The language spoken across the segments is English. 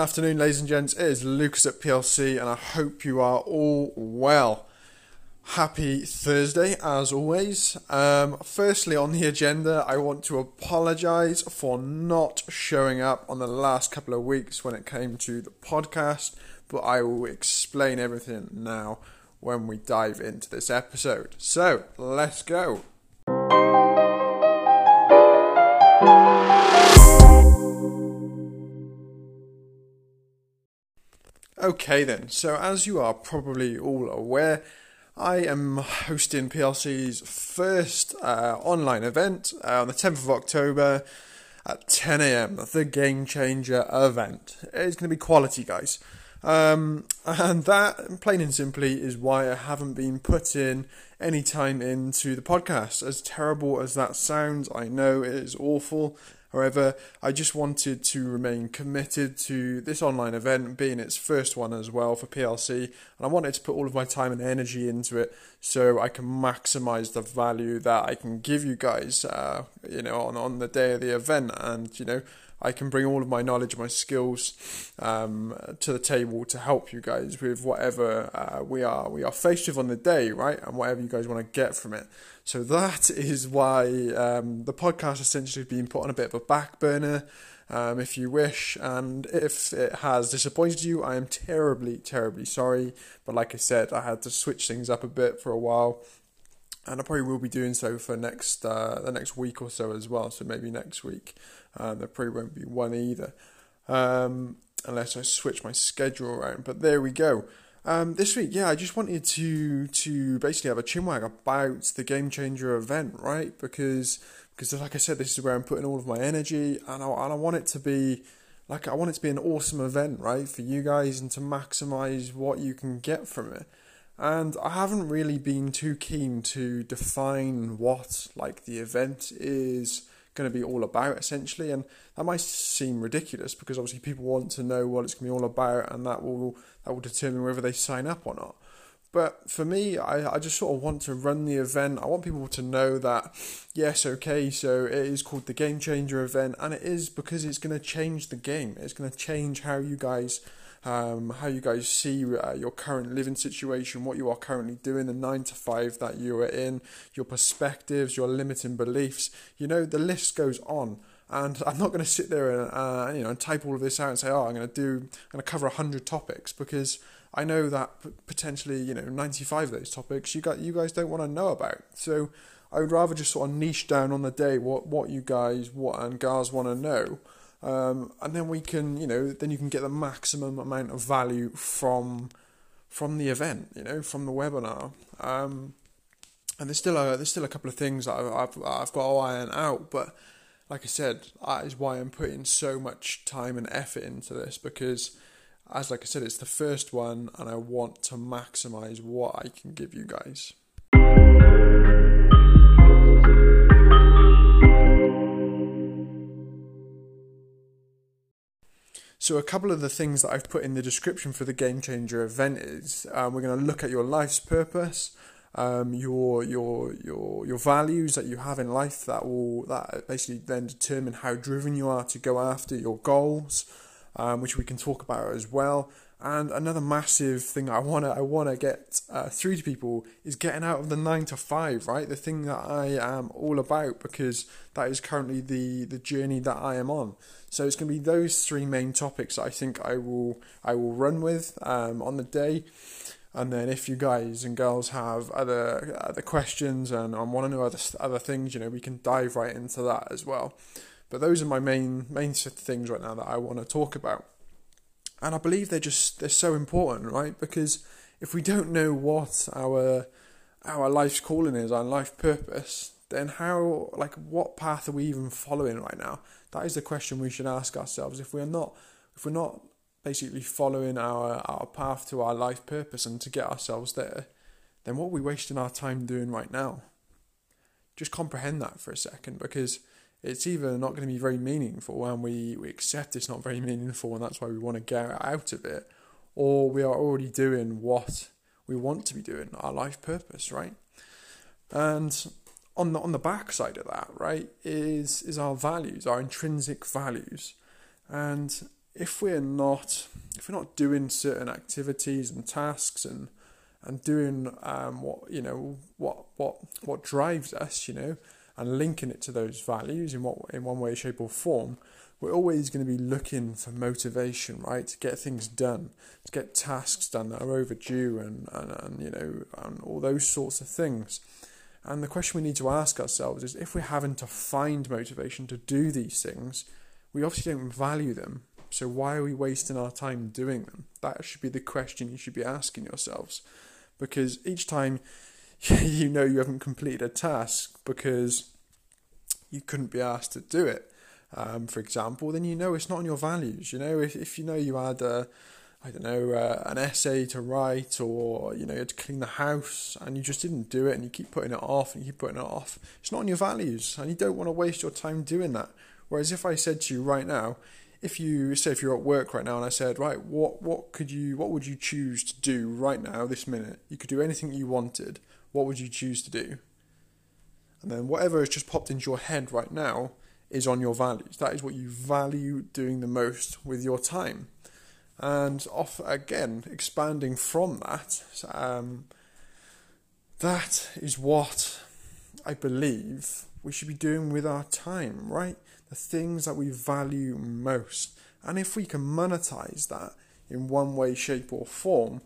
Afternoon, ladies and gents. It is Lucas at PLC, and I hope you are all well. Happy Thursday, as always. Um, firstly, on the agenda, I want to apologise for not showing up on the last couple of weeks when it came to the podcast, but I will explain everything now when we dive into this episode. So, let's go. Okay, then. So, as you are probably all aware, I am hosting PLC's first uh, online event uh, on the 10th of October at 10 a.m. The Game Changer event. It's going to be quality, guys. Um, and that, plain and simply, is why I haven't been putting any time into the podcast. As terrible as that sounds, I know it is awful. However, I just wanted to remain committed to this online event, being its first one as well for PLC, and I wanted to put all of my time and energy into it so I can maximize the value that I can give you guys, uh, you know, on, on the day of the event, and you know, I can bring all of my knowledge, my skills um, to the table to help you guys with whatever uh, we are we are faced with on the day, right? And whatever you guys want to get from it. So that is why um, the podcast essentially has been put on a bit of a back burner. Um, if you wish, and if it has disappointed you, I am terribly, terribly sorry. But like I said, I had to switch things up a bit for a while and I probably will be doing so for next uh, the next week or so as well. So maybe next week uh, there probably won't be one either, um, unless I switch my schedule around. But there we go. Um, this week, yeah, I just wanted to to basically have a chinwag about the game changer event, right? Because because like I said, this is where I'm putting all of my energy, and I and I want it to be like I want it to be an awesome event, right, for you guys, and to maximize what you can get from it and I haven't really been too keen to define what like the event is going to be all about essentially. And that might seem ridiculous because obviously people want to know what it's going to be all about and that will that will determine whether they sign up or not. But for me I, I just sort of want to run the event. I want people to know that yes okay so it is called the game changer event and it is because it's going to change the game. It's going to change how you guys um, how you guys see uh, your current living situation, what you are currently doing, the nine to five that you are in, your perspectives, your limiting beliefs. You know, the list goes on. And I'm not going to sit there and uh, you know and type all of this out and say, oh, I'm going to do, I'm going to cover hundred topics because I know that potentially you know 95 of those topics you got you guys don't want to know about. So I would rather just sort of niche down on the day what what you guys what and guys want to know um, and then we can, you know, then you can get the maximum amount of value from from the event, you know, from the webinar. Um, and there's still a there's still a couple of things that I've I've, I've got to iron out, but like I said, that is why I'm putting so much time and effort into this because, as like I said, it's the first one, and I want to maximize what I can give you guys. So, a couple of the things that I've put in the description for the Game Changer event is um, we're going to look at your life's purpose, um, your your your your values that you have in life that will that basically then determine how driven you are to go after your goals, um, which we can talk about as well. And another massive thing I wanna I wanna get uh, through to people is getting out of the nine to five, right? The thing that I am all about because that is currently the the journey that I am on. So it's to be those three main topics I think I will I will run with um, on the day. And then if you guys and girls have other other questions and, and want to know other other things, you know, we can dive right into that as well. But those are my main main things right now that I want to talk about. And I believe they're just they're so important, right? Because if we don't know what our our life's calling is, our life purpose, then how like what path are we even following right now? That is the question we should ask ourselves. If we're not, if we're not basically following our, our path to our life purpose and to get ourselves there, then what are we wasting our time doing right now? Just comprehend that for a second because it's either not going to be very meaningful and we, we accept it's not very meaningful and that's why we want to get out of it, or we are already doing what we want to be doing, our life purpose, right? And on the on the back side of that, right, is is our values, our intrinsic values, and if we're not if we're not doing certain activities and tasks and and doing um, what you know what what what drives us, you know, and linking it to those values in what in one way, shape, or form, we're always going to be looking for motivation, right, to get things done, to get tasks done that are overdue, and and, and you know, and all those sorts of things. And the question we need to ask ourselves is if we're having to find motivation to do these things, we obviously don't value them. So why are we wasting our time doing them? That should be the question you should be asking yourselves because each time you know you haven't completed a task because you couldn't be asked to do it, um, for example, then you know it's not on your values. You know, if, if you know you had a, I don't know, uh, an essay to write or, you know, you had to clean the house and you just didn't do it and you keep putting it off and you keep putting it off, it's not on your values and you don't want to waste your time doing that. Whereas if I said to you right now, if you say if you're at work right now and I said, right, what what could you what would you choose to do right now, this minute? You could do anything you wanted. What would you choose to do? And then whatever has just popped into your head right now is on your values. That is what you value doing the most with your time. And off again, expanding from that, um, that is what I believe we should be doing with our time, right? the things that we value most. And if we can monetize that in one way, shape, or form,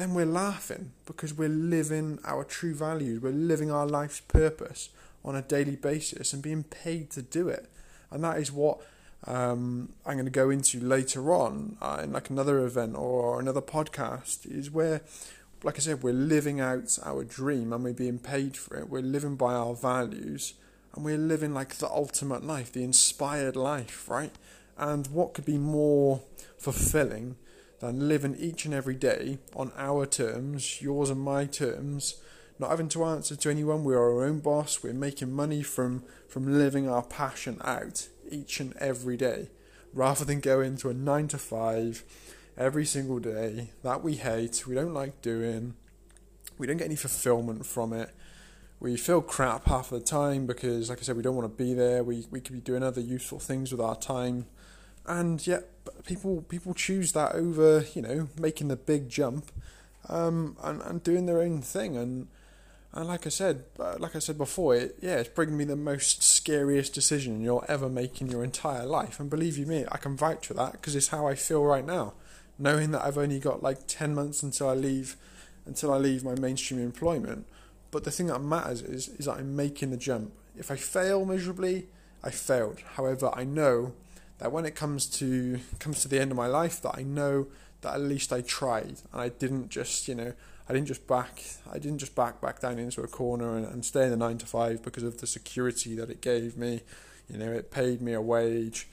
then we're laughing because we're living our true values. We're living our life's purpose on a daily basis and being paid to do it. And that is what um, I'm going to go into later on uh, in like another event or another podcast is where, like I said, we're living out our dream and we're being paid for it. We're living by our values and we're living like the ultimate life, the inspired life, right? And what could be more fulfilling than living each and every day on our terms, yours and my terms, not having to answer to anyone. We're our own boss. We're making money from from living our passion out each and every day, rather than going to a nine to five every single day that we hate, we don't like doing, we don't get any fulfillment from it, we feel crap half the time because, like I said, we don't want to be there. We we could be doing other useful things with our time, and yet people people choose that over you know making the big jump, um, and and doing their own thing. And and like I said, uh, like I said before, it, yeah, it's bringing me the most scariest decision you'll ever make in your entire life. And believe you me, I can vouch for that because it's how I feel right now, knowing that I've only got like ten months until I leave, until I leave my mainstream employment but the thing that matters is is that I'm making the jump. If I fail miserably, I failed. However, I know that when it comes to comes to the end of my life, that I know that at least I tried and I didn't just you know I didn't just back I didn't just back back down into a corner and, and stay in the nine to five because of the security that it gave me. You know, it paid me a wage,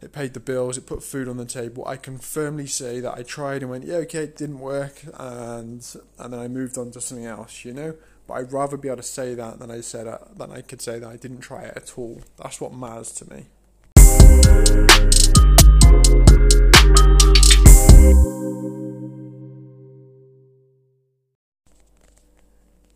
it paid the bills, it put food on the table. I can firmly say that I tried and went, yeah, okay, it didn't work, and and then I moved on to something else. You know, but I'd rather be able to say that than I said uh, than I could say that I didn't try it at all. That's what matters to me.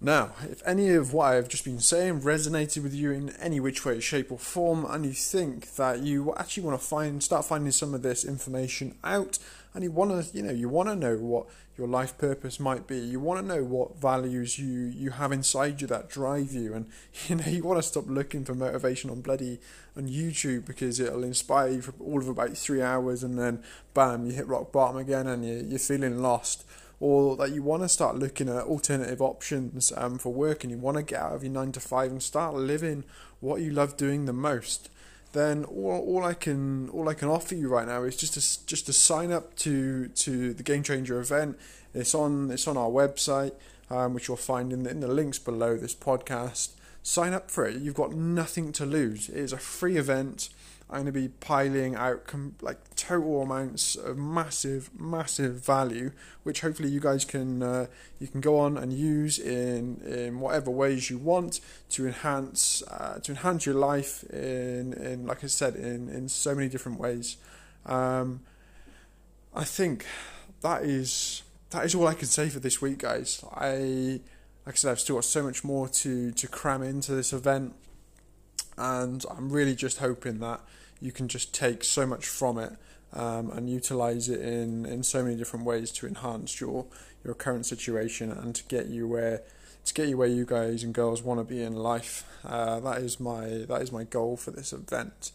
Now, if any of what I've just been saying resonated with you in any which way, shape, or form, and you think that you actually want to find, start finding some of this information out, and you want to, you know, you want to know what your life purpose might be. You want to know what values you you have inside you that drive you, and you know you want to stop looking for motivation on bloody on YouTube because it'll inspire you for all of about three hours, and then bam, you hit rock bottom again, and you, you're feeling lost. Or that you want to start looking at alternative options um, for work, and you want to get out of your nine to five and start living what you love doing the most then all, all I can all I can offer you right now is just to just to sign up to to the Game Changer event. It's on it's on our website, um, which you'll find in the, in the links below this podcast. Sign up for it. You've got nothing to lose. It is a free event. I'm going to be piling out com- like total amounts of massive, massive value, which hopefully you guys can uh, you can go on and use in in whatever ways you want to enhance uh, to enhance your life in in like I said in in so many different ways. Um, I think that is that is all I can say for this week, guys. I like I said, I've still got so much more to to cram into this event and I'm really just hoping that you can just take so much from it um, and utilize it in, in so many different ways to enhance your your current situation and to get you where to get you where you guys and girls want to be in life. Uh, that is my that is my goal for this event.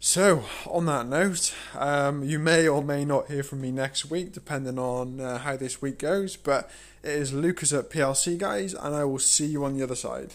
So, on that note, um, you may or may not hear from me next week, depending on uh, how this week goes. But it is Lucas at PLC, guys, and I will see you on the other side.